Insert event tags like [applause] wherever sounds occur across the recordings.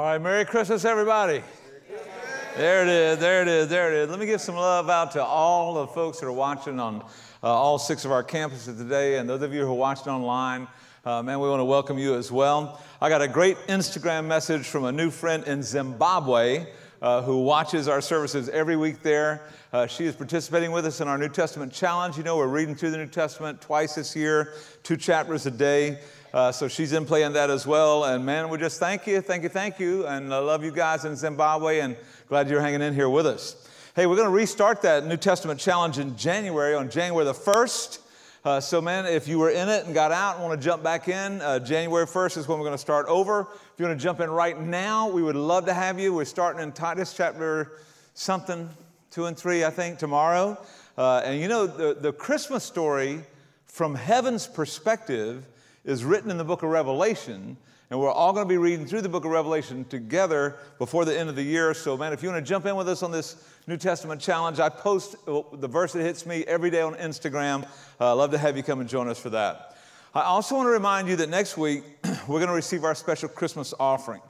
All right, Merry Christmas, everybody. There it is, there it is, there it is. Let me give some love out to all the folks that are watching on uh, all six of our campuses today, and those of you who are watching online. Uh, man, we want to welcome you as well. I got a great Instagram message from a new friend in Zimbabwe uh, who watches our services every week there. Uh, she is participating with us in our New Testament challenge. You know, we're reading through the New Testament twice this year, two chapters a day. Uh, so she's in playing that as well. And man, we just thank you, thank you, thank you. And I love you guys in Zimbabwe and glad you're hanging in here with us. Hey, we're going to restart that New Testament challenge in January, on January the 1st. Uh, so, man, if you were in it and got out and want to jump back in, uh, January 1st is when we're going to start over. If you want to jump in right now, we would love to have you. We're starting in Titus chapter something, two and three, I think, tomorrow. Uh, and you know, the, the Christmas story from heaven's perspective is written in the book of Revelation. And we're all going to be reading through the book of Revelation together before the end of the year. So, man, if you want to jump in with us on this New Testament challenge, I post the verse that hits me every day on Instagram. Uh, love to have you come and join us for that. I also want to remind you that next week [clears throat] we're going to receive our special Christmas offering.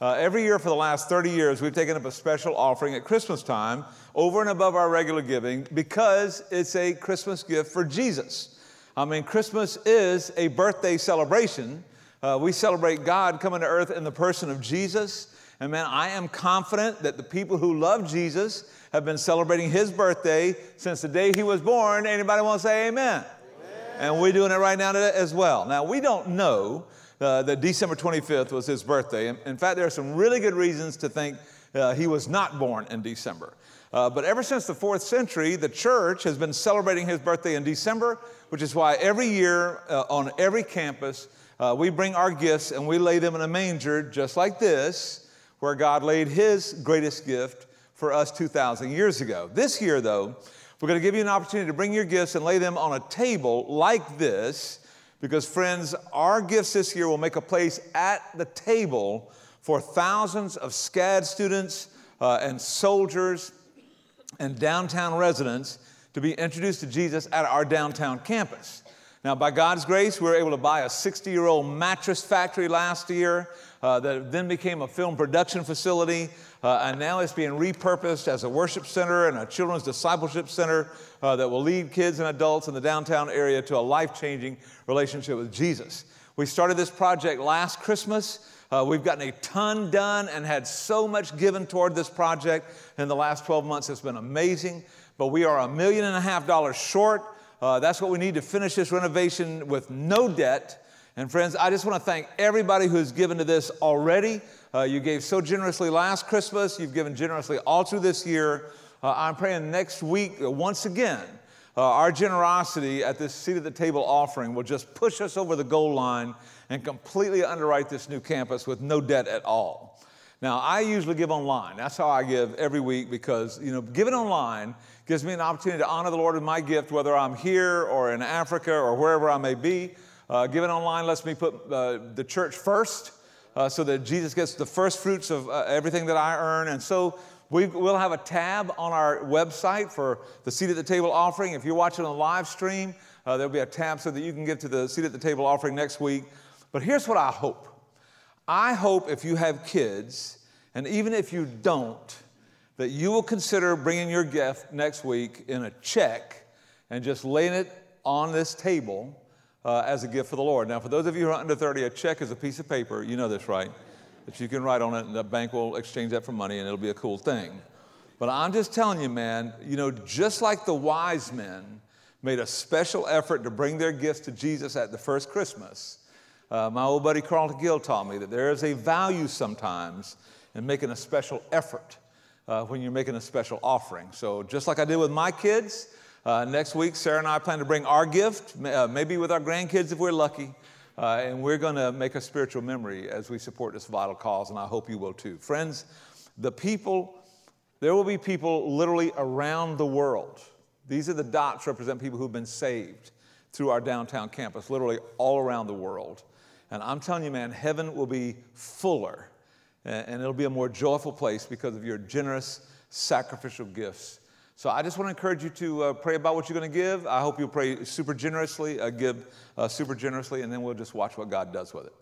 Uh, every year for the last 30 years, we've taken up a special offering at Christmas time over and above our regular giving because it's a Christmas gift for Jesus. I mean, Christmas is a birthday celebration. Uh, we celebrate God coming to earth in the person of Jesus. And man, I am confident that the people who love Jesus have been celebrating his birthday since the day he was born. Anybody want to say amen? amen. And we're doing it right now today as well. Now, we don't know uh, that December 25th was his birthday. In, in, fact, there are some really good reasons to think uh, he was not born in December. Uh, but ever since the fourth century, the church has been celebrating his birthday in December, which is why every year uh, on every campus, uh, we bring our gifts and we lay them in a manger just like this, where God laid his greatest gift for us 2,000 years ago. This year, though, we're going to give you an opportunity to bring your gifts and lay them on a table like this, because, friends, our gifts this year will make a place at the table for thousands of SCAD students uh, and soldiers and downtown residents to be introduced to Jesus at our downtown campus. Now, by God's grace, we were able to buy a 60 year old mattress factory last year uh, that then became a film production facility. Uh, and now it's being repurposed as a worship center and a children's discipleship center uh, that will lead kids and adults in the downtown area to a life changing relationship with Jesus. We started this project last Christmas. Uh, we've gotten a ton done and had so much given toward this project in the last 12 months. It's been amazing. But we are a million and a half dollars short. Uh, that's what we need to finish this renovation with no debt. And friends, I just want to thank everybody who's given to this already. Uh, you gave so generously last Christmas, you've given generously all through this year. Uh, I'm praying next week, uh, once again, uh, our generosity at this seat at the table offering will just push us over the goal line and completely underwrite this new campus with no debt at all. Now, I usually give online. That's how I give every week because, you know, giving online gives me an opportunity to honor the Lord with my gift, whether I'm here or in Africa or wherever I may be. Uh, giving online lets me put uh, the church first uh, so that Jesus gets the first fruits of uh, everything that I earn. And so we will have a tab on our website for the seat at the table offering. If you're watching on the live stream, uh, there'll be a tab so that you can get to the seat at the table offering next week. But here's what I hope I hope if you have kids, and even if you don't, that you will consider bringing your gift next week in a check and just laying it on this table uh, as a gift for the Lord. Now, for those of you who are under 30, a check is a piece of paper. You know this, right? That you can write on it, and the bank will exchange that for money, and it'll be a cool thing. But I'm just telling you, man, you know, just like the wise men made a special effort to bring their gifts to Jesus at the first Christmas, uh, my old buddy Carlton Gill taught me that there is a value sometimes in making a special effort uh, when you're making a special offering. So, just like I did with my kids, uh, next week, Sarah and I plan to bring our gift, uh, maybe with our grandkids if we're lucky, uh, and we're going to make a spiritual memory as we support this vital cause, and I hope you will too. Friends, the people, there will be people literally around the world. These are the dots represent people who've been saved through our downtown campus, literally all around the world. And I'm telling you, man, heaven will be fuller and it'll be a more joyful place because of your generous, sacrificial gifts. So I just want to encourage you to uh, pray about what you're going to give. I hope you'll pray super generously, uh, give uh, super generously, and then we'll just watch what God does with it.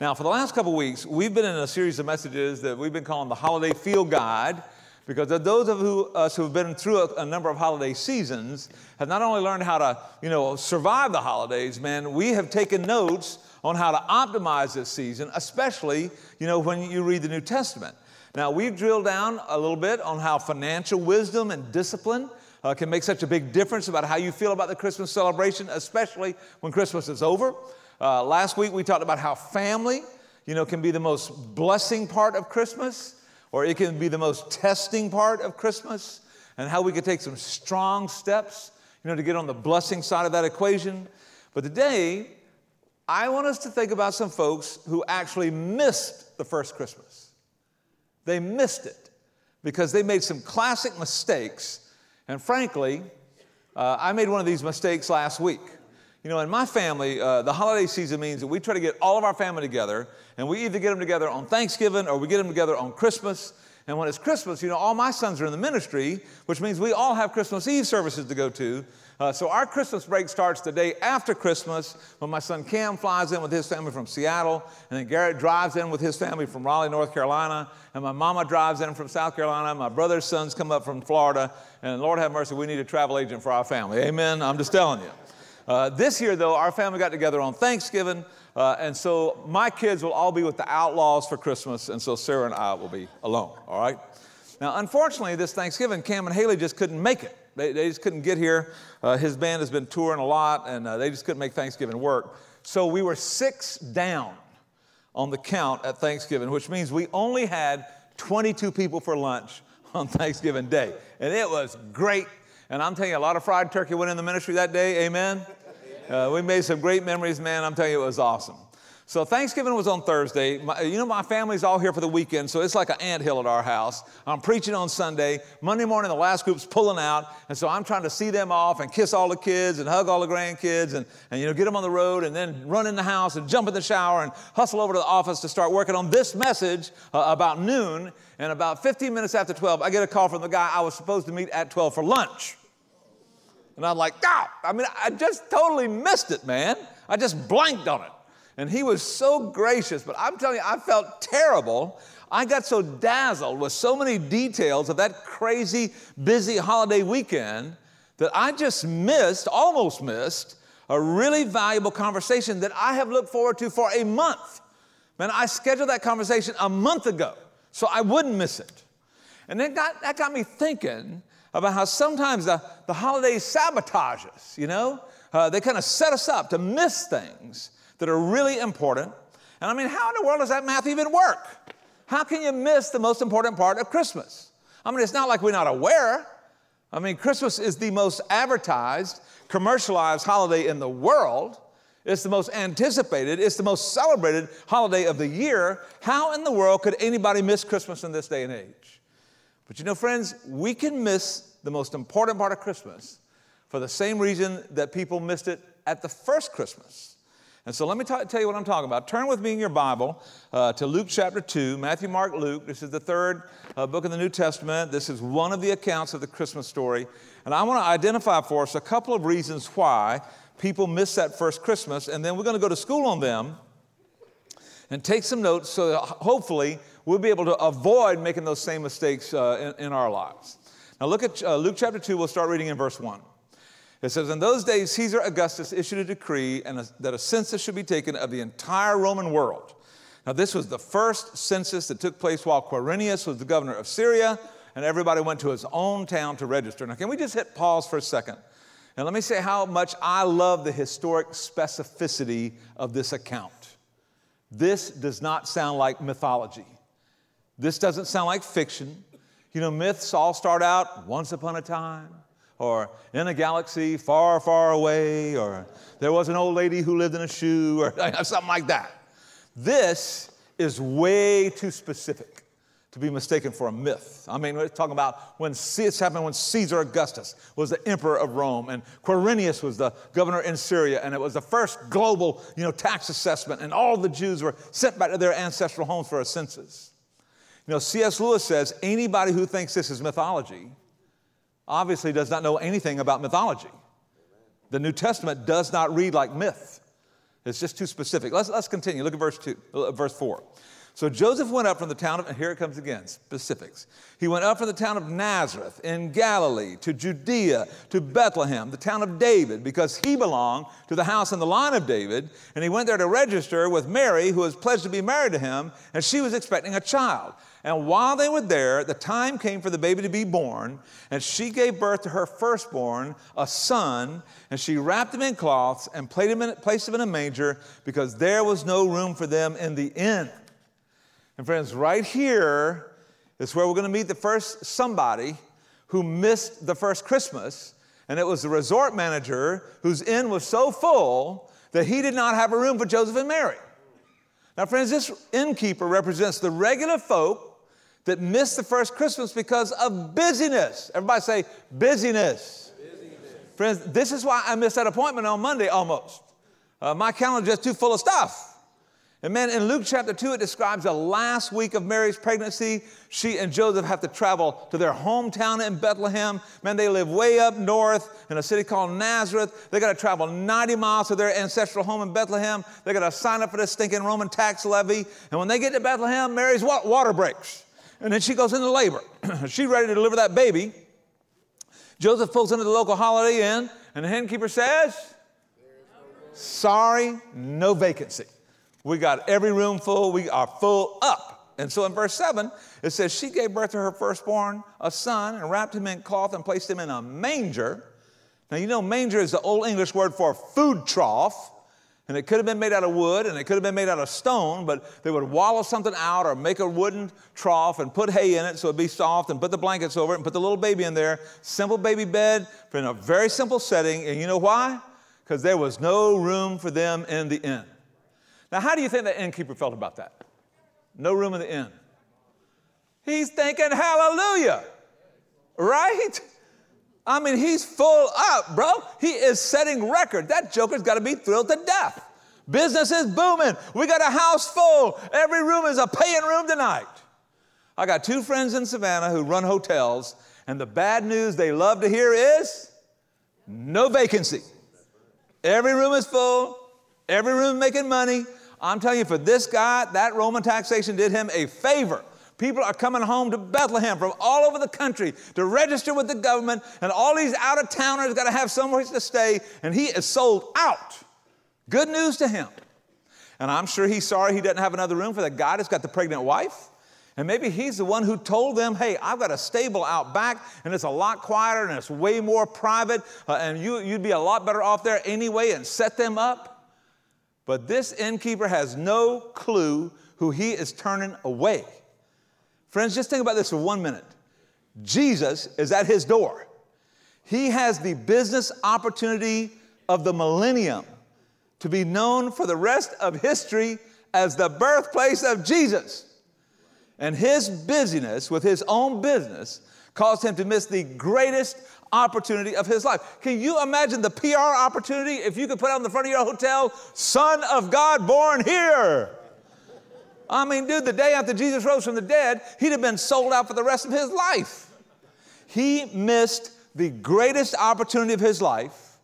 Now, for the last couple weeks, we've been in a series of messages that we've been calling the Holiday Field Guide because those of who, us who have been through a, a, number of holiday seasons have not only learned how to, you know, survive the holidays, man, we have taken notes on how to optimize this season, especially, you know, when you read the New Testament. Now, we've drilled down a little bit on how financial wisdom and discipline uh, can make such a big difference about how you feel about the Christmas celebration, especially when Christmas is over. Uh, last week we talked about how family, you know, can be the most blessing part of Christmas, or it can be the most testing part of Christmas, and how we could take some strong steps, you know, to get on the blessing side of that equation. But today, I want us to think about some folks who actually missed the first Christmas. They missed it because they made some classic mistakes. And frankly, uh, I made one of these mistakes last week. You know, in my family, uh, the holiday season means that we try to get all of our family together, and we either get them together on Thanksgiving or we get them together on Christmas. And when it's Christmas, you know, all my sons are in the ministry, which means we all have Christmas Eve services to go to. Uh, so our Christmas break starts the day after Christmas when my son Cam flies in with his family from Seattle, and then Garrett drives in with his family from Raleigh, North Carolina, and my mama drives in from South Carolina. My brother's sons come up from Florida, and Lord have mercy, we need a travel agent for our family. Amen. I'm just telling you. Uh, this year, though, our family got together on Thanksgiving, uh, and so my kids will all be with the Outlaws for Christmas, and so Sarah and I will be alone, all right? Now, unfortunately, this Thanksgiving, Cam and Haley just couldn't make it. They, they just couldn't get here. Uh, his band has been touring a lot, and uh, they just couldn't make Thanksgiving work. So we were six down on the count at Thanksgiving, which means we only had 22 people for lunch [laughs] on Thanksgiving Day. And it was great. And I'm telling you, a lot of fried turkey went in the ministry that day. Amen. Uh, we made some great memories, man. I'm telling you, it was awesome. So Thanksgiving was on Thursday. My, you know, my family's all here for the weekend, so it's like an ant hill at our house. I'm preaching on Sunday. Monday morning, the last group's pulling out, and so I'm trying to see them off and kiss all the kids and hug all the grandkids and, and you know, get them on the road and then run in the house and jump in the shower and hustle over to the office to start working on this message uh, about noon. And about 15 minutes after 12, I get a call from the guy I was supposed to meet at 12 for lunch. And I'm like, ah, I mean, I just totally missed it, man. I just blanked on it. And he was so gracious, but I'm telling you, I felt terrible. I got so dazzled with so many details of that crazy, busy holiday weekend that I just missed, almost missed, a really valuable conversation that I have looked forward to for a month. Man, I scheduled that conversation a month ago, so I wouldn't miss it. And then got, that got me thinking about how sometimes the, the holidays sabotage us, you know? Uh, they kind of set us up to miss things that are really important. And I mean, how in the world does that math even work? How can you miss the most important part of Christmas? I mean, it's not like we're not aware. I mean, Christmas is the most advertised, commercialized holiday in the world. It's the most anticipated, it's the most celebrated holiday of the year. How in the world could anybody miss Christmas in this day and age? But you know, friends, we can miss the most important part of Christmas for the same reason that people missed it at the first Christmas. And so let me t- tell you what I'm talking about. Turn with me in your Bible uh, to Luke chapter 2, Matthew, Mark, Luke. This is the third uh, book of the New Testament. This is one of the accounts of the Christmas story. And I want to identify for us a couple of reasons why people miss that first Christmas. And then we're going to go to school on them and take some notes so that hopefully we'll be able to avoid making those same mistakes uh, in, in, our lives. Now, look at uh, Luke chapter 2, we'll start reading in verse 1. It says, In those days, Caesar Augustus issued a decree that a census should be taken of the entire Roman world. Now, this was the first census that took place while Quirinius was the governor of Syria, and everybody went to his own town to register. Now, can we just hit pause for a second? And let me say how much I love the historic specificity of this account. This does not sound like mythology. This doesn't sound like fiction. You know, myths all start out once upon a time, or in a galaxy far, far away, or there was an old lady who lived in a shoe, or [laughs] something like that. This is way too specific to be mistaken for a myth. I mean, we're talking about when it's happened when Caesar Augustus was the emperor of Rome and Quirinius was the governor in Syria, and it was the first global, you know, tax assessment, and all the Jews were sent back to their ancestral homes for a census. You know, C.S. Lewis says anybody who thinks this is mythology obviously does not know anything about mythology. The New Testament does not read like myth. It's just too specific. Let's, let's continue. Look at verse, two, uh, verse 4. So Joseph went up from the town of, and here it comes again, specifics. He went up from the town of Nazareth in Galilee to Judea to Bethlehem, the town of David, because he belonged to the house and the line of David. And he went there to register with Mary, who was pledged to be married to him, and she was expecting a child. And while they were there, the time came for the baby to be born, and she gave birth to her firstborn, a son, and she wrapped him in cloths and placed him in, a manger because there was no room for them in the inn. And friends, right here is where we're going to meet the first somebody who missed the first Christmas, and it was the resort manager whose inn was so full that he did not have a room for Joseph and Mary. Now, friends, this innkeeper represents the regular folk that missed the first Christmas because of busyness. Everybody say busyness. busyness. Friends, this is why I missed that appointment on Monday almost. Uh, my calendar just too full of stuff. And man, in Luke chapter 2, it describes the last week of Mary's pregnancy. She and Joseph have to travel to their hometown in Bethlehem. Man, they live way up north in a city called Nazareth. They got to travel 90 miles to their ancestral home in Bethlehem. They got to sign up for this stinking Roman tax levy. And when they get to Bethlehem, Mary's water breaks. And then she goes into labor. [clears throat] She's ready to deliver that baby. Joseph pulls into the local Holiday Inn, and the innkeeper says, Sorry, no vacancy. We got every room full. We are full up. And so in verse 7, it says, She gave birth to her firstborn, a son, and wrapped him in cloth and placed him in a manger. Now, you know, manger is the old English word for food trough. And it could have been made out of wood and it could have been made out of stone, but they would wallow something out or make a wooden trough and put hay in it so it'd be soft and put the blankets over it and put the little baby in there. Simple baby bed in a very simple setting. And you know why? Because there was no room for them in the inn. Now, how do you think the innkeeper felt about that? No room in the inn. He's thinking, hallelujah, right? I mean, he's full up, bro. He is setting record. That joker's got to be thrilled to death. Business is booming. We got a house full. Every room is a paying room tonight. I got two friends in Savannah who run hotels, and the bad news they love to hear is no vacancy. Every room is full, every room making money, I'm telling you, for this guy, that Roman taxation did him a favor. People are coming home to Bethlehem from all over the country to register with the government, and all these out of towners got to have somewhere to stay, and he is sold out. Good news to him. And I'm sure he's sorry he doesn't have another room for the guy that's got the pregnant wife. And maybe he's the one who told them, hey, I've got a stable out back and it's a lot quieter and it's way more private uh, and you, you'd be a lot better off there anyway and set them up. But this innkeeper has no clue who he is turning away. Friends, just think about this for one minute. Jesus is at his door. He has the business opportunity of the millennium to be known for the rest of history as the birthplace of Jesus. And his busyness with his own business caused him to miss the greatest opportunity of his life. Can you imagine the PR opportunity if you could put on the front of your hotel, Son of God born here? I mean, dude, the day after Jesus rose from the dead, he'd have been sold out for the rest of his life. He missed the greatest opportunity of his life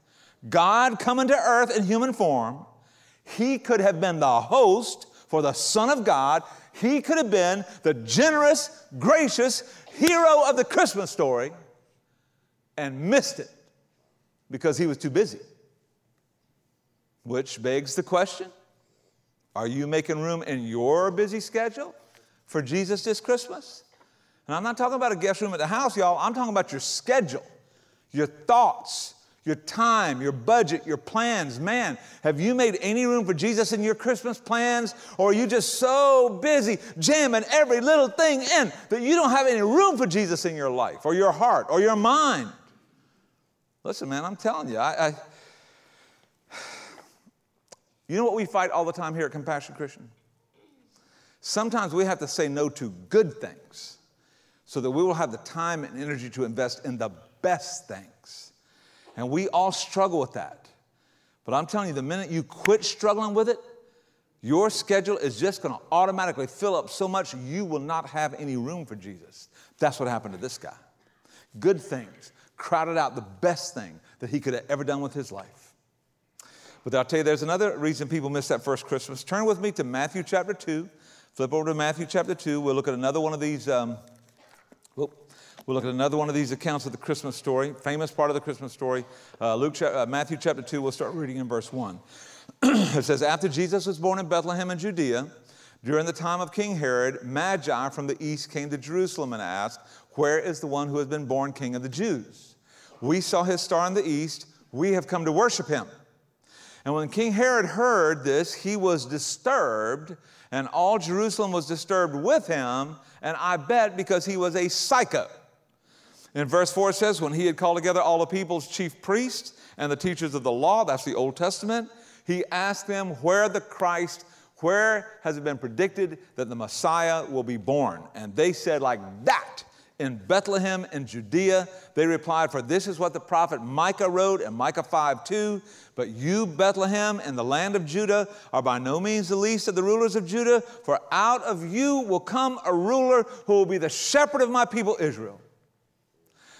God coming to earth in human form. He could have been the host for the Son of God. He could have been the generous, gracious hero of the Christmas story and missed it because he was too busy. Which begs the question are you making room in your busy schedule for Jesus this Christmas? And I'm not talking about a guest room at the house, y'all. I'm talking about your schedule, your thoughts, your time, your budget, your plans. Man, have you made any room for Jesus in your Christmas plans? Or are you just so busy jamming every little thing in that you don't have any room for Jesus in your life or your heart or your mind? Listen, man, I'm telling you, I, I you know what we fight all the time here at Compassion Christian? Sometimes we have to say no to good things so that we will have the time and energy to invest in the best things. And we all struggle with that. But I'm telling you, the minute you quit struggling with it, your schedule is just going to automatically fill up so much you will not have any room for Jesus. That's what happened to this guy. Good things crowded out the best thing that he could have ever done with his life. But I'll tell you, there's another reason people miss that first Christmas. Turn with me to Matthew chapter 2. Flip over to Matthew chapter 2. We'll look at another one of these. Um, we'll look at another one of these accounts of the Christmas story, famous part of the Christmas story. Uh, Luke, uh, Matthew chapter 2, we'll start reading in verse 1. [clears throat] it says, After Jesus was born in Bethlehem in Judea, during the time of King Herod, Magi from the east came to Jerusalem and asked, Where is the one who has been born king of the Jews? We saw his star in the east. We have come to worship him. And when King Herod heard this, he was disturbed, and all Jerusalem was disturbed with him, and I bet because he was a psycho. In verse 4 it says, When he had called together all the people's chief priests and the teachers of the law, that's the Old Testament, he asked them where the Christ, where has it been predicted that the Messiah will be born? And they said, like that, in Bethlehem in Judea. They replied, For this is what the prophet Micah wrote in Micah 5 2. But you, Bethlehem, in the land of Judah, are by no means the least of the rulers of Judah, for out of you will come a ruler who will be the shepherd of my people Israel.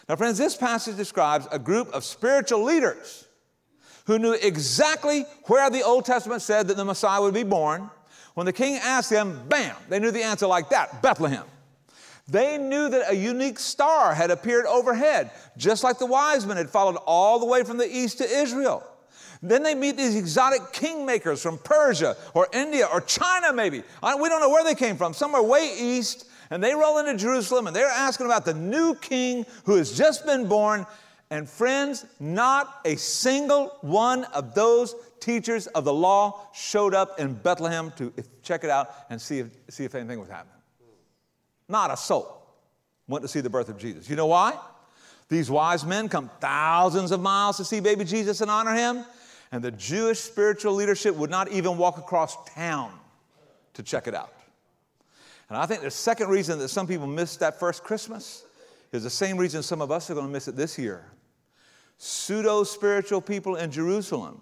Now, friends, this passage describes a group of spiritual leaders who knew exactly where the Old Testament said that the Messiah would be born. When the king asked them, bam, they knew the answer like that Bethlehem. They knew that a unique star had appeared overhead, just like the wise men had followed all the way from the east to Israel. Then they meet these exotic kingmakers from Persia or India or China, maybe. We don't know where they came from, somewhere way east. And they roll into Jerusalem and they're asking about the new king who has just been born. And friends, not a single one of those teachers of the law showed up in Bethlehem to check it out and see if, see if anything was happening. Not a soul went to see the birth of Jesus. You know why? These wise men come thousands of miles to see baby Jesus and honor him, and the Jewish spiritual leadership would not even walk across town to check it out. And I think the second reason that some people miss that first Christmas is the same reason some of us are going to miss it this year. Pseudo spiritual people in Jerusalem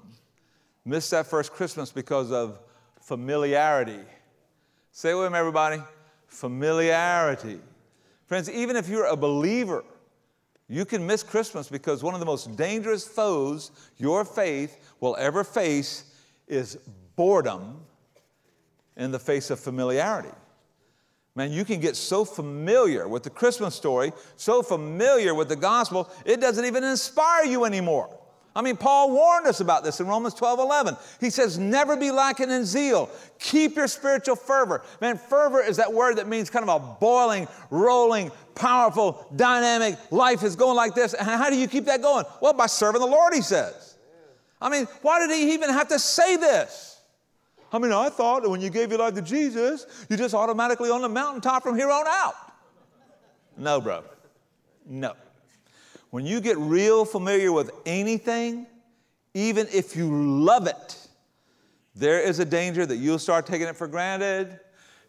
missed that first Christmas because of familiarity. Say it with me, everybody familiarity. Friends, even if you're a believer, you can miss Christmas because one of the most dangerous foes your faith will ever face is boredom in the face of familiarity. Man, you can get so familiar with the Christmas story, so familiar with the gospel, it doesn't even inspire you anymore. I mean, Paul warned us about this in Romans 12 11. He says, Never be lacking in zeal. Keep your spiritual fervor. Man, fervor is that word that means kind of a boiling, rolling, powerful, dynamic life is going like this. And how do you keep that going? Well, by serving the Lord, he says. I mean, why did he even have to say this? I mean, I thought that when you gave your life to Jesus, you just automatically on the mountaintop from here on out. No, bro. No. When you get real familiar with anything, even if you love it, there is a danger that you'll start taking it for granted.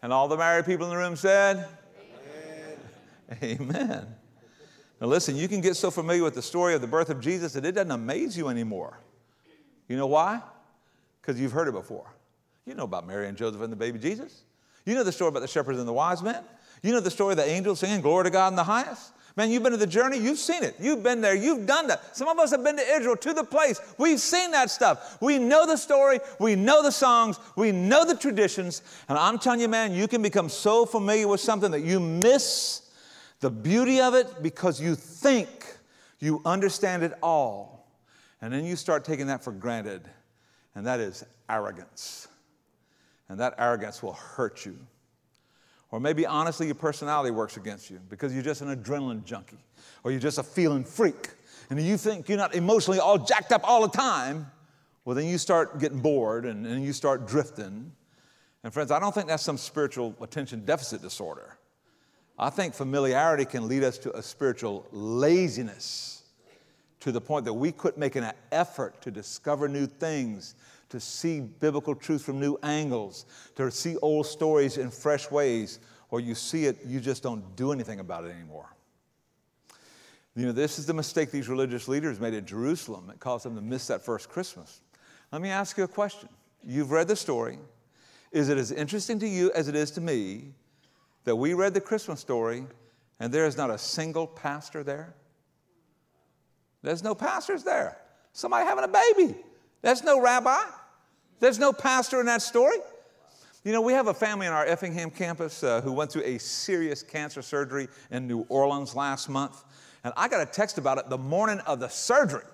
And all the married people in the room said, Amen. Amen. Now, listen, you can get so familiar with the story of the birth of Jesus that it doesn't amaze you anymore. You know why? Because you've heard it before. You know about Mary and Joseph and the baby Jesus. You know the story about the shepherds and the wise men. You know the story of the angels singing, Glory to God in the highest. Man, you've been to the journey, you've seen it. You've been there, you've done that. Some of us have been to Israel, to the place. We've seen that stuff. We know the story, we know the songs, we know the traditions. And I'm telling you, man, you can become so familiar with something that you miss the beauty of it because you think you understand it all. And then you start taking that for granted. And that is arrogance. And that arrogance will hurt you. Or maybe honestly, your personality works against you because you're just an adrenaline junkie or you're just a feeling freak and you think you're not emotionally all jacked up all the time. Well, then you start getting bored and, and you start drifting. And friends, I don't think that's some spiritual attention deficit disorder. I think familiarity can lead us to a spiritual laziness to the point that we quit making an effort to discover new things to see biblical truth from new angles, to see old stories in fresh ways, or you see it, you just don't do anything about it anymore. You know, this is the mistake these religious leaders made at Jerusalem. It caused them to miss that first Christmas. Let me ask you a question. You've read the story. Is it as interesting to you as it is to me that we read the Christmas story and there is not a single pastor there? There's no pastors there. Somebody having a baby. There's no rabbi. There's no pastor in that story. You know, we have a family in our Effingham campus uh, who went through a serious cancer surgery in New Orleans last month. And I got a text about it the morning of the surgery.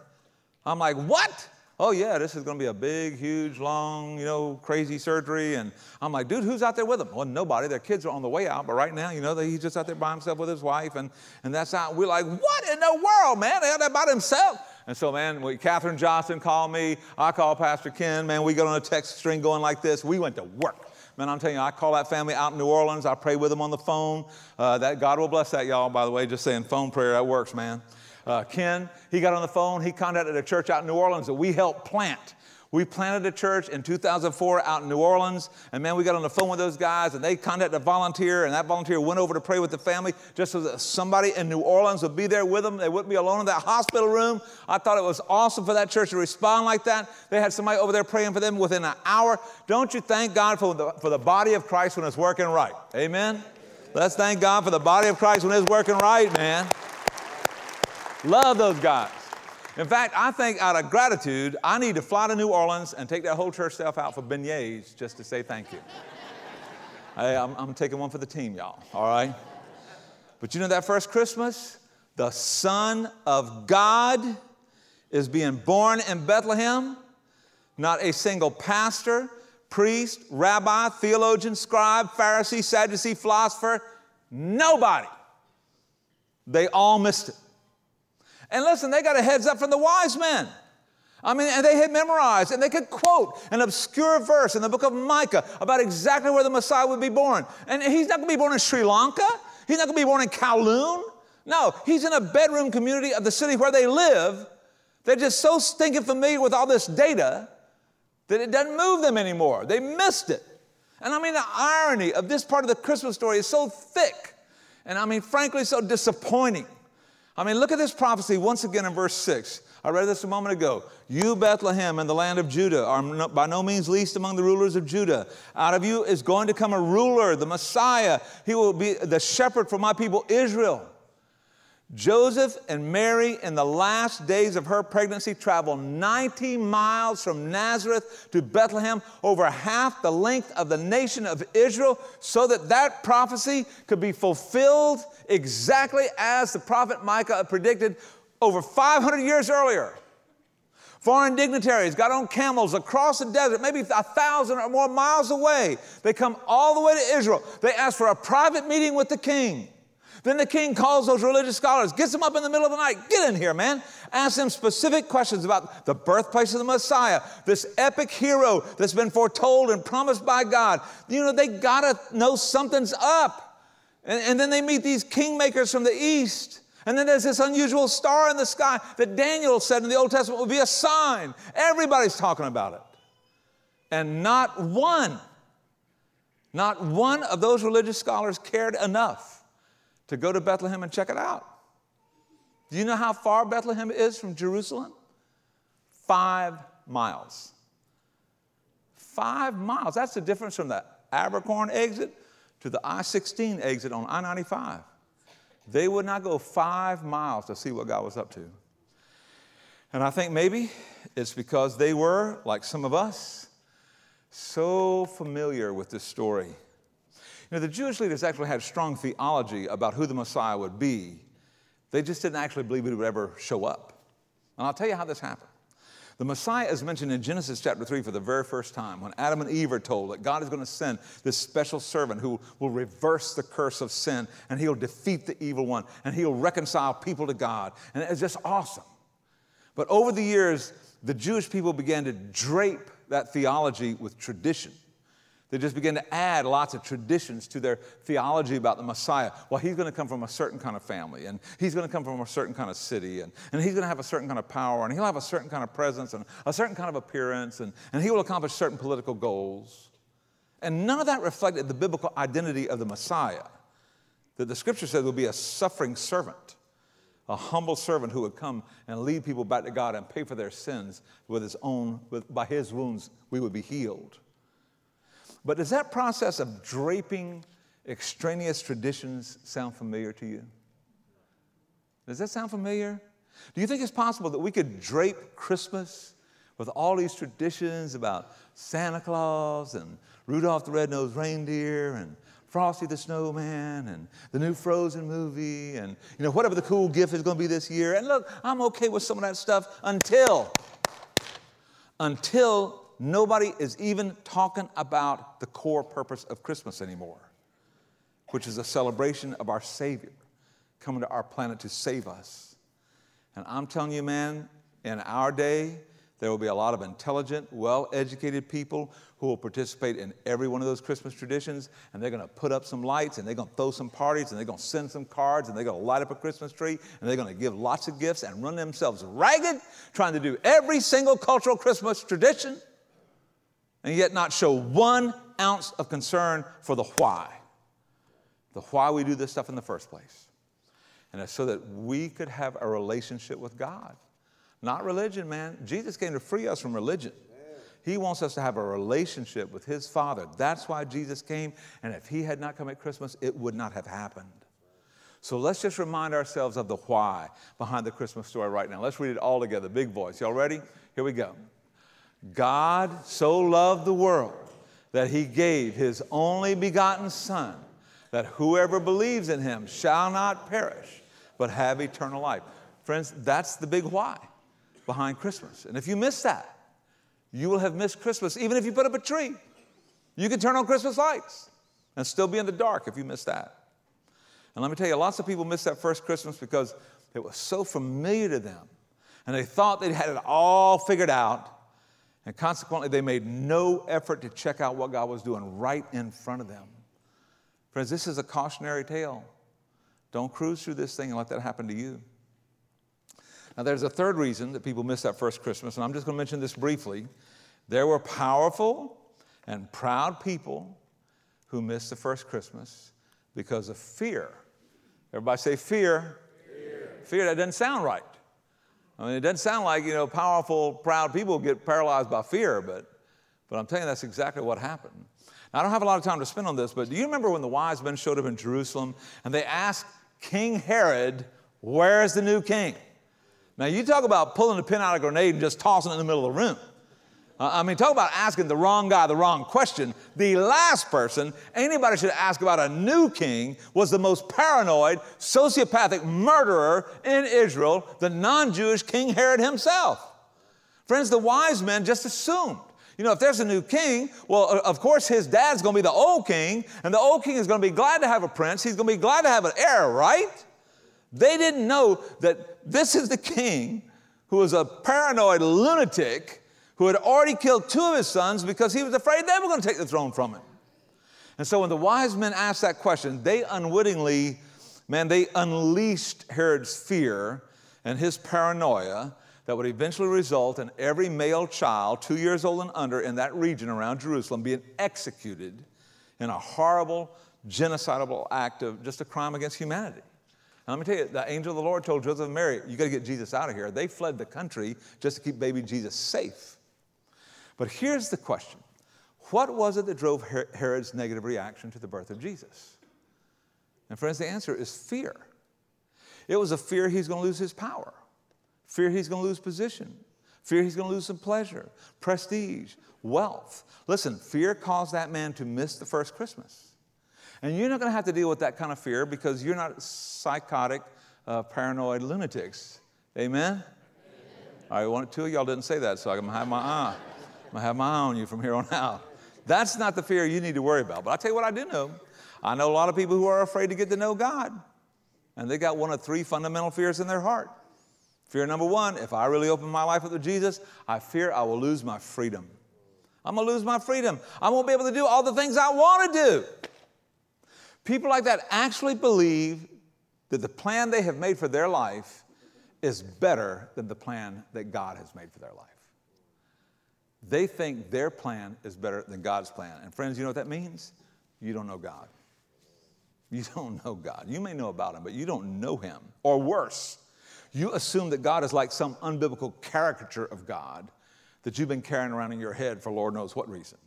I'm like, what? Oh, yeah, this is going to be a big, huge, long, you know, crazy surgery. And I'm like, dude, who's out there with them? Well, nobody. Their kids are on the way out. But right now, you know, he's just out there by himself with his wife. And, and that's out. We're like, what in the world, man? Out by themselves. And so, man, Catherine Johnson called me. I called Pastor Ken. Man, we got on a text string going like this. We went to work. Man, I'm telling you, I call that family out in New Orleans. I pray with them on the phone. Uh, that God will bless that, y'all. By the way, just saying, phone prayer that works, man. Uh, Ken, he got on the phone. He contacted a church out in New Orleans that we helped plant. We planted a church in 2004 out in New Orleans, and man, we got on the phone with those guys, and they contacted a volunteer, and that volunteer went over to pray with the family just so that somebody in New Orleans would be there with them. They wouldn't be alone in that hospital room. I thought it was awesome for that church to respond like that. They had somebody over there praying for them within an hour. Don't you thank God for the, for the body of Christ when it's working right? Amen? Let's thank God for the body of Christ when it's working right, man. Love those guys. In fact, I think out of gratitude, I need to fly to New Orleans and take that whole church staff out for beignets just to say thank you. [laughs] hey, I'm, I'm taking one for the team, y'all, all right? But you know that first Christmas, the Son of God is being born in Bethlehem. Not a single pastor, priest, rabbi, theologian, scribe, Pharisee, Sadducee, philosopher, nobody. They all missed it. And listen, they got a heads up from the wise men. I mean, and they had memorized and they could quote an obscure verse in the book of Micah about exactly where the Messiah would be born. And he's not going to be born in Sri Lanka. He's not going to be born in Kowloon. No, he's in a bedroom community of the city where they live. They're just so stinking familiar with all this data that it doesn't move them anymore. They missed it. And I mean, the irony of this part of the Christmas story is so thick. And I mean, frankly, so disappointing. I mean, look at this prophecy once again in verse 6. I read this a moment ago. You, Bethlehem, and the land of Judah, are by no means least among the rulers of Judah. Out of you is going to come a ruler, the Messiah. He will be the shepherd for my people, Israel. Joseph and Mary, in the last days of her pregnancy, traveled 90 miles from Nazareth to Bethlehem, over half the length of the nation of Israel, so that that prophecy could be fulfilled exactly as the prophet Micah predicted over 500 years earlier. Foreign dignitaries got on camels across the desert, maybe a thousand or more miles away. They come all the way to Israel. They ask for a private meeting with the king. Then the king calls those religious scholars, gets them up in the middle of the night. Get in here, man. Ask them specific questions about the birthplace of the Messiah, this epic hero that's been foretold and promised by God. You know, they gotta know something's up. And, and then they meet these kingmakers from the east. And then there's this unusual star in the sky that Daniel said in the Old Testament would be a sign. Everybody's talking about it. And not one, not one of those religious scholars cared enough to go to Bethlehem and check it out. Do you know how far Bethlehem is from Jerusalem? Five miles. Five miles. That's the difference from the Abercorn exit to the I 16 exit on I 95. They would not go five miles to see what God was up to. And I think maybe it's because they were, like some of us, so familiar with this story you know, the Jewish leaders actually had strong theology about who the Messiah would be. They just didn't actually believe he would ever show up. And I'll tell you how this happened. The Messiah is mentioned in Genesis chapter 3 for the very first time when Adam and Eve are told that God is going to send this special servant who will reverse the curse of sin and he'll defeat the evil one and he'll reconcile people to God. And it's just awesome. But over the years, the Jewish people began to drape that theology with tradition. They just began to add lots of traditions to their theology about the Messiah. Well, he's going to come from a certain kind of family, and he's going to come from a certain kind of city, and, and he's going to have a certain kind of power, and he'll have a certain kind of presence, and a certain kind of appearance, and, and he will accomplish certain political goals. And none of that reflected the biblical identity of the Messiah. That the scripture said would be a suffering servant, a humble servant who would come and lead people back to God and pay for their sins with his own, with, by his wounds, we would be healed. But does that process of draping extraneous traditions sound familiar to you? Does that sound familiar? Do you think it's possible that we could drape Christmas with all these traditions about Santa Claus and Rudolph the Red-Nosed Reindeer and Frosty the Snowman and the new Frozen movie and you know whatever the cool gift is going to be this year. And look, I'm okay with some of that stuff until until nobody is even talking about the core purpose of Christmas anymore, which is a celebration of our Savior coming to our planet to save us. And I'm telling you, man, in our day, there will be a lot of intelligent, well educated people who will participate in every one of those Christmas traditions, and they're going to put up some lights, and they're going to throw some parties, and they're going to send some cards, and they're going to light up a Christmas tree, and they're going to give lots of gifts and run themselves ragged trying to do every single cultural Christmas tradition, and yet not show one ounce of concern for the why. The why we do this stuff in the first place. And it's so that we could have a relationship with God. Not religion, man. Jesus came to free us from religion. He wants us to have a relationship with His Father. That's why Jesus came. And if He had not come at Christmas, it would not have happened. So let's just remind ourselves of the why behind the Christmas story right now. Let's read it all together, big voice. Y'all ready? Here we go. God so loved the world that He gave His only begotten Son, that whoever believes in Him shall not perish, but have eternal life. Friends, that's the big why behind Christmas. And if you miss that, you will have missed Christmas, even if you put up a tree. You can turn on Christmas lights and still be in the dark if you miss that. And let me tell you, lots of people miss that first Christmas because it was so familiar to them. And they thought they had it all figured out. And consequently, they made no effort to check out what God was doing right in front of them. Friends, this is a cautionary tale. Don't cruise through this thing and let that happen to you. Now, there's a third reason that people miss that first Christmas, and I'm just going to mention this briefly. There were powerful and proud people who missed the first Christmas because of fear. Everybody say fear. Fear, fear that doesn't sound right. I mean, it doesn't sound like, you know, powerful, proud people get paralyzed by fear, but, but I'm telling you, that's exactly what happened. Now, I don't have a lot of time to spend on this, but do you remember when the wise men showed up in Jerusalem and they asked King Herod, Where's the new king? Now, you talk about pulling a pin out of a grenade and just tossing it in the middle of the room. Uh, I mean, talk about asking the wrong guy the wrong question. The last person anybody should ask about a new king was the most paranoid, sociopathic murderer in Israel, the non Jewish King Herod himself. Friends, the wise men just assumed. You know, if there's a new king, well, of course his dad's gonna be the old king, and the old king is gonna be glad to have a prince. He's gonna be glad to have an heir, right? They didn't know that this is the king who was a paranoid lunatic who had already killed two of his sons because he was afraid they were going to take the throne from him. And so when the wise men asked that question, they unwittingly, man, they unleashed Herod's fear and his paranoia that would eventually result in every male child, two years old and under, in that region around Jerusalem being executed in a horrible, genocidal act of just a crime against humanity. And let me tell you, the angel of the Lord told Joseph and Mary, you got to get Jesus out of here. They fled the country just to keep baby Jesus safe. But here's the question What was it that drove Herod's negative reaction to the birth of Jesus? And friends, the answer is fear. It was a fear he's going to lose his power, fear he's going to lose position, fear he's going to lose some pleasure, prestige, wealth. Listen, fear caused that man to miss the first Christmas. And you're not going to have to deal with that kind of fear because you're not psychotic, uh, paranoid lunatics. Amen? Amen? All right, one, two of y'all didn't say that, so I'm going to have my eye. To have my eye on you from here on out. That's not the fear you need to worry about. But I'll tell you what I do know. I know a lot of people who are afraid to get to know God. And they got one of three fundamental fears in their heart. Fear number one if I really open my life up to Jesus, I fear I will lose my freedom. I'm to lose my freedom. I won't be able to do all the things I want to do. People like that actually believe that the plan they have made for their life is better than the plan that God has made for their life. They think their plan is better than God's plan. And friends, you know what that means? You don't know God. You don't know God. You may know about Him, but you don't know Him. Or worse, you assume that God is like some unbiblical caricature of God that you've been carrying around in your head for Lord knows what reason.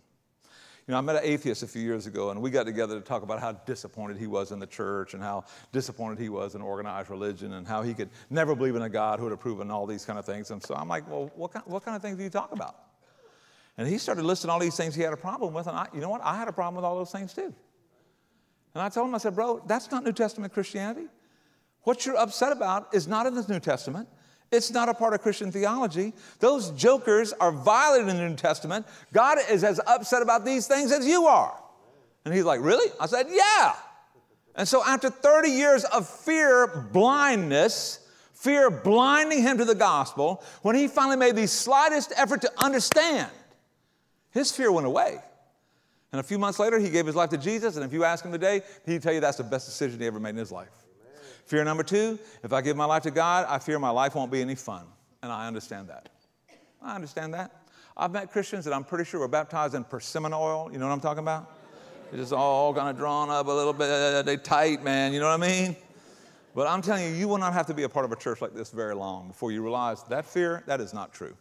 You know, I met an atheist a few years ago, and we got together to talk about how disappointed he was in the church and how disappointed he was in organized religion and how he could never believe in a God who would approve and all these kind of things. And so I'm like, well, what kind, what kind of things do you talk about? And he started listing all these things he had a problem with, and I, you know what? I had a problem with all those things too. And I told him, I said, bro, that's not New Testament Christianity. What you're upset about is not in the New Testament. It's not a part of Christian theology. Those jokers are violating the New Testament. God is as upset about these things as you are. And he's like, Really? I said, Yeah. And so, after 30 years of fear blindness, fear blinding him to the gospel, when he finally made the slightest effort to understand, his fear went away. And a few months later, he gave his life to Jesus. And if you ask him today, he'd tell you that's the best decision he ever made in his life. Fear number two, if I give my life to God, I fear my life won't be any fun. And I understand that. I understand that. I've met Christians that I'm pretty sure were baptized in persimmon oil. You know what I'm talking about? It's just all kind of drawn up a little bit. They tight, man. You know what I mean? But I'm telling you, you will not have to be a part of a church like this very long before you realize that fear, that is not true.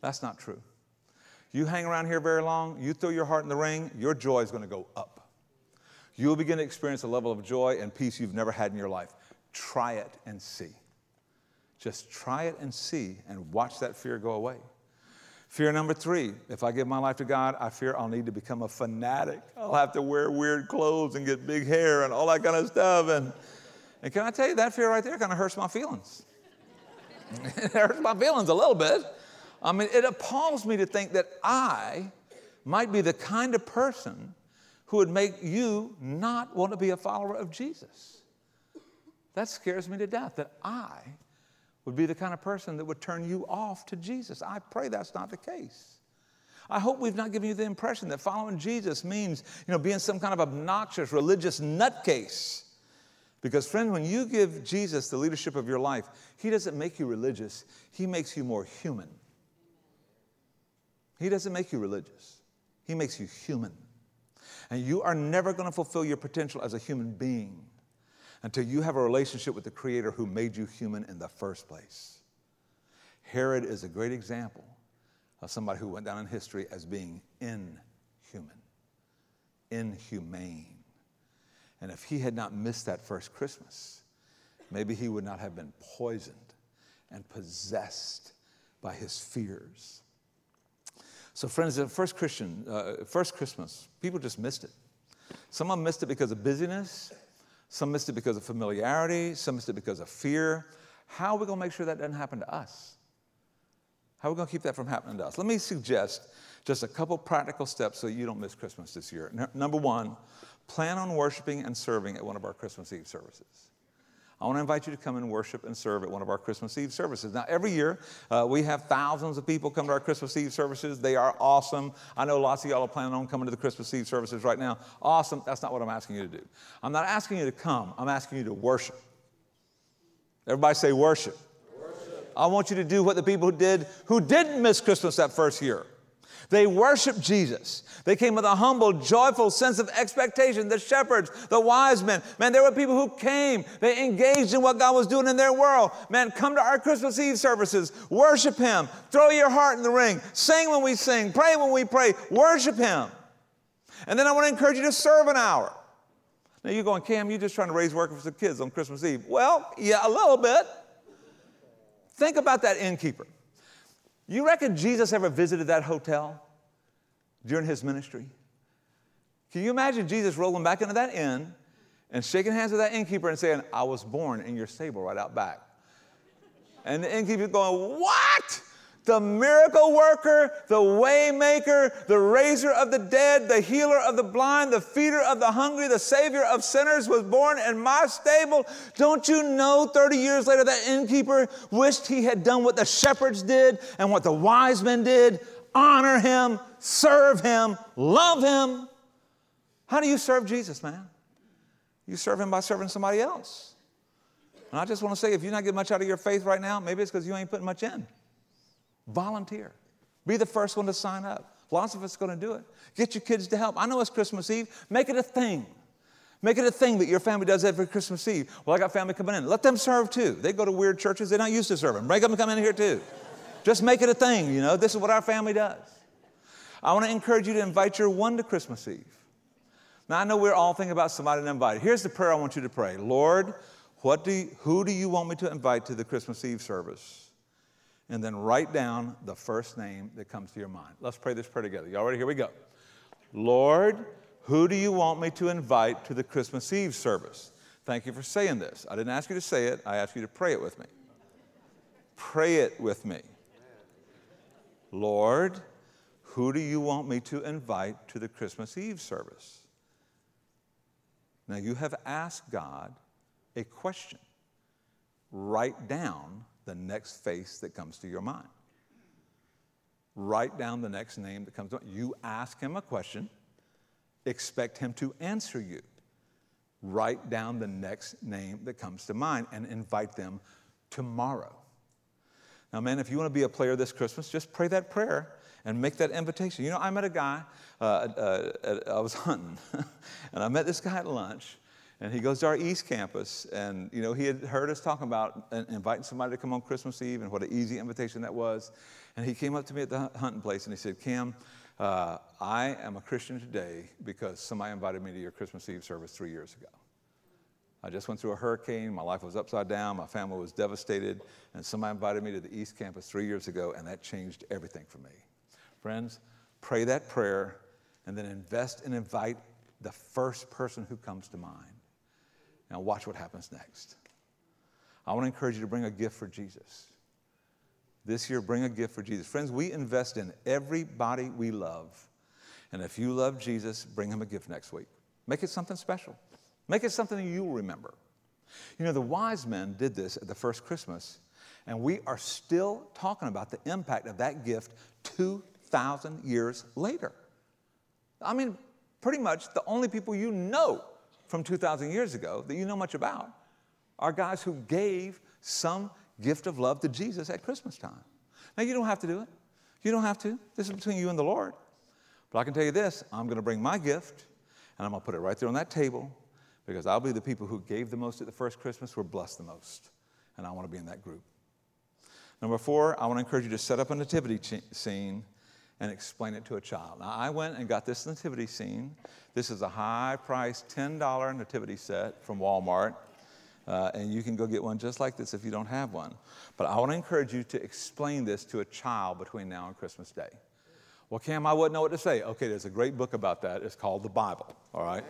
That's not true. You hang around here very long, you throw your heart in the ring, your joy is going to go up. You'll begin to experience a level of joy and peace you've never had in your life. Try it and see. Just try it and see and watch that fear go away. Fear number three if I give my life to God, I fear I'll need to become a fanatic. I'll have to wear weird clothes and get big hair and all that kind of stuff. And, and can I tell you, that fear right there kind of hurts my feelings. [laughs] it hurts my feelings a little bit. I mean, it appalls me to think that I might be the kind of person who would make you not want to be a follower of Jesus. That scares me to death that I would be the kind of person that would turn you off to Jesus. I pray that's not the case. I hope we've not given you the impression that following Jesus means, you know, being some kind of obnoxious religious nutcase. Because, friend, when you give Jesus the leadership of your life, He doesn't make you religious, He makes you more human. He doesn't make you religious, He makes you human. And you are never going to fulfill your potential as a human being until you have a relationship with the Creator who made you human in the first place. Herod is a great example of somebody who went down in history as being inhuman, inhumane. And if he had not missed that first Christmas, maybe he would not have been poisoned and possessed by his fears. So, friends, the first Christian, uh, first Christmas, people just missed it. Some of them missed it because of busyness. Some missed it because of familiarity, some missed it because of fear. How are we going to make sure that doesn't happen to us? How are we going to keep that from happening to us? Let me suggest just a couple practical steps so you don't miss Christmas this year. Number one, plan on worshiping and serving at one of our Christmas Eve services. I want to invite you to come and worship and serve at one of our Christmas Eve services. Now, every year, uh, we have thousands of people come to our Christmas Eve services. They are awesome. I know lots of y'all are planning on coming to the Christmas Eve services right now. Awesome. That's not what I'm asking you to do. I'm not asking you to come, I'm asking you to worship. Everybody say worship. worship. I want you to do what the people who did who didn't miss Christmas that first year. They worshiped Jesus. They came with a humble, joyful sense of expectation. The shepherds, the wise men, man, there were people who came. They engaged in what God was doing in their world. Man, come to our Christmas Eve services, worship Him, throw your heart in the ring, sing when we sing, pray when we pray, worship Him. And then I want to encourage you to serve an hour. Now you're going, Cam, you're just trying to raise work for the kids on Christmas Eve. Well, yeah, a little bit. Think about that innkeeper. You reckon Jesus ever visited that hotel during his ministry? Can you imagine Jesus rolling back into that inn and shaking hands with that innkeeper and saying, I was born in your stable right out back? And the innkeeper going, What? The miracle worker, the waymaker, the raiser of the dead, the healer of the blind, the feeder of the hungry, the savior of sinners was born in my stable. Don't you know 30 years later that innkeeper wished he had done what the shepherds did and what the wise men did? Honor him, serve him, love him. How do you serve Jesus, man? You serve him by serving somebody else. And I just want to say if you're not getting much out of your faith right now, maybe it's because you ain't putting much in. Volunteer. Be the first one to sign up. Lots of us are going to do it. Get your kids to help. I know it's Christmas Eve. Make it a thing. Make it a thing that your family does every Christmas Eve. Well, I got family coming in. Let them serve too. They go to weird churches. They're not used to serving. Make them come in here too. Just make it a thing, you know. This is what our family does. I want to encourage you to invite your one to Christmas Eve. Now, I know we're all thinking about somebody to invite. Here's the prayer I want you to pray Lord, what do you, who do you want me to invite to the Christmas Eve service? And then write down the first name that comes to your mind. Let's pray this prayer together. Y'all ready? Here we go. Lord, who do you want me to invite to the Christmas Eve service? Thank you for saying this. I didn't ask you to say it, I asked you to pray it with me. Pray it with me. Lord, who do you want me to invite to the Christmas Eve service? Now, you have asked God a question. Write down the next face that comes to your mind. Write down the next name that comes to mind. You ask him a question, expect him to answer you. Write down the next name that comes to mind and invite them tomorrow. Now, man, if you want to be a player this Christmas, just pray that prayer and make that invitation. You know, I met a guy, uh, uh, I was [laughs] hunting, and I met this guy at lunch, and he goes to our East Campus, and you know he had heard us talking about inviting somebody to come on Christmas Eve, and what an easy invitation that was. And he came up to me at the hunting place, and he said, "Cam, uh, I am a Christian today because somebody invited me to your Christmas Eve service three years ago. I just went through a hurricane, my life was upside down, my family was devastated, and somebody invited me to the East Campus three years ago, and that changed everything for me." Friends, pray that prayer, and then invest and invite the first person who comes to mind. Now, watch what happens next. I want to encourage you to bring a gift for Jesus. This year, bring a gift for Jesus. Friends, we invest in everybody we love. And if you love Jesus, bring him a gift next week. Make it something special. Make it something you'll remember. You know, the wise men did this at the first Christmas, and we are still talking about the impact of that gift 2,000 years later. I mean, pretty much the only people you know from 2,000 years ago that you know much about are guys who gave some gift of love to Jesus at Christmas time. Now, you don't have to do it. You don't have to. This is between you and the Lord. But I can tell you this I'm going to bring my gift and I'm going to put it right there on that table because I'll be the people who gave the most at the first Christmas were blessed the most. And I want to be in that group. Number four, I want to encourage you to set up a nativity scene and explain it to a child. Now, I went and got this nativity scene. This is a high priced $10 nativity set from Walmart. Uh, and you can go get one just like this if you don't have one. But I want to encourage you to explain this to a child between now and Christmas Day. Well, Cam, I wouldn't know what to say. Okay, there's a great book about that. It's called the Bible, all right?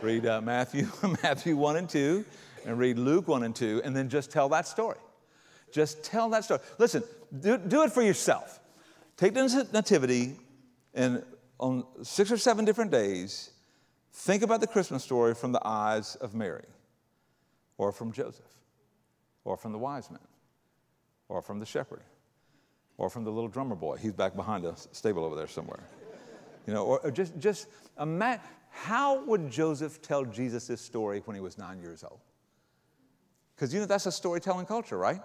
Read uh, Matthew, [laughs] Matthew 1 and 2, and read Luke 1 and 2, and then just tell that story. Just tell that story. Listen, do, do it for yourself. Take the nativity and on six or seven different days, think about the Christmas story from the eyes of Mary, or from Joseph, or from the wise men, or from the shepherd, or from the little drummer boy. He's back behind a stable over there somewhere. You know, or, just, just imagine how would Joseph tell Jesus this story when he was nine years old? Because you know that's a storytelling culture, right?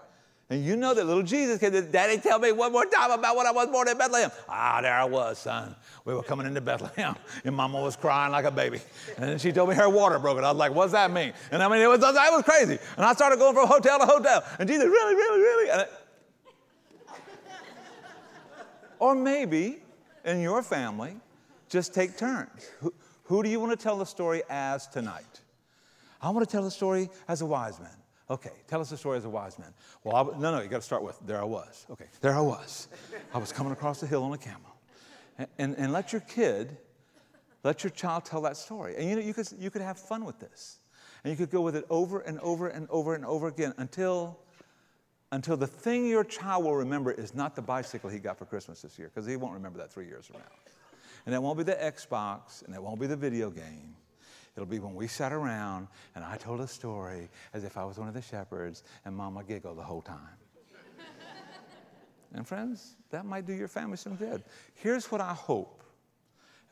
And you know that little Jesus came, Daddy, tell me one more time about when I was born in Bethlehem. Ah, there I was, son. We were coming into Bethlehem, [laughs] and Mama was crying like a baby. And then she told me her water broke. And I was like, what's that mean? And I mean, it was, that was crazy. And I started going from hotel to hotel. And Jesus, really, really, really? It, [laughs] or maybe in your family, just take turns. Who, who do you want to tell the story as tonight? I want to tell the story as a wise man. Okay, tell us the story as a wise man. Well, I, no, no, you got to start with there I was. Okay, there I was. I was coming across the hill on a camel. And, and, and, let your kid, let your child tell that story. And you know, you could, you could have fun with this. And you could go with it over and over and over and over again until, until the thing your child will remember is not the bicycle he got for Christmas this year, because he won't remember that three years from now. And it won't be the Xbox, and it won't be the video game. It'll be when we sat around and I told a story as if I was one of the shepherds and mama giggled the whole time. and friends, that might do your family some good. Here's what I hope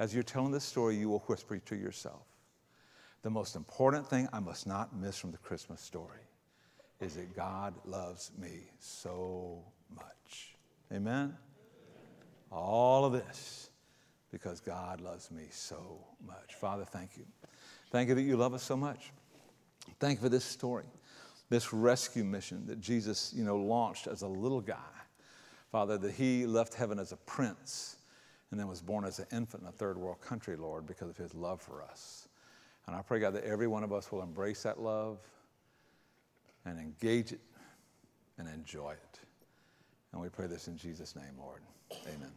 as you're telling this story, you will whisper to yourself. The most important thing I must not miss from the Christmas story is that God loves me so much. Amen? All of this because God loves me so much. Father, thank you. Thank you that you love us so much. Thank you for this story, this rescue mission that Jesus, you know, launched as a little guy. Father, that he left heaven as a prince and then was born as an infant in a third world country, Lord, because of his love for us. And I pray, God, that every one of us will embrace that love and engage it and enjoy it. And we pray this in Jesus' name, Lord. Amen.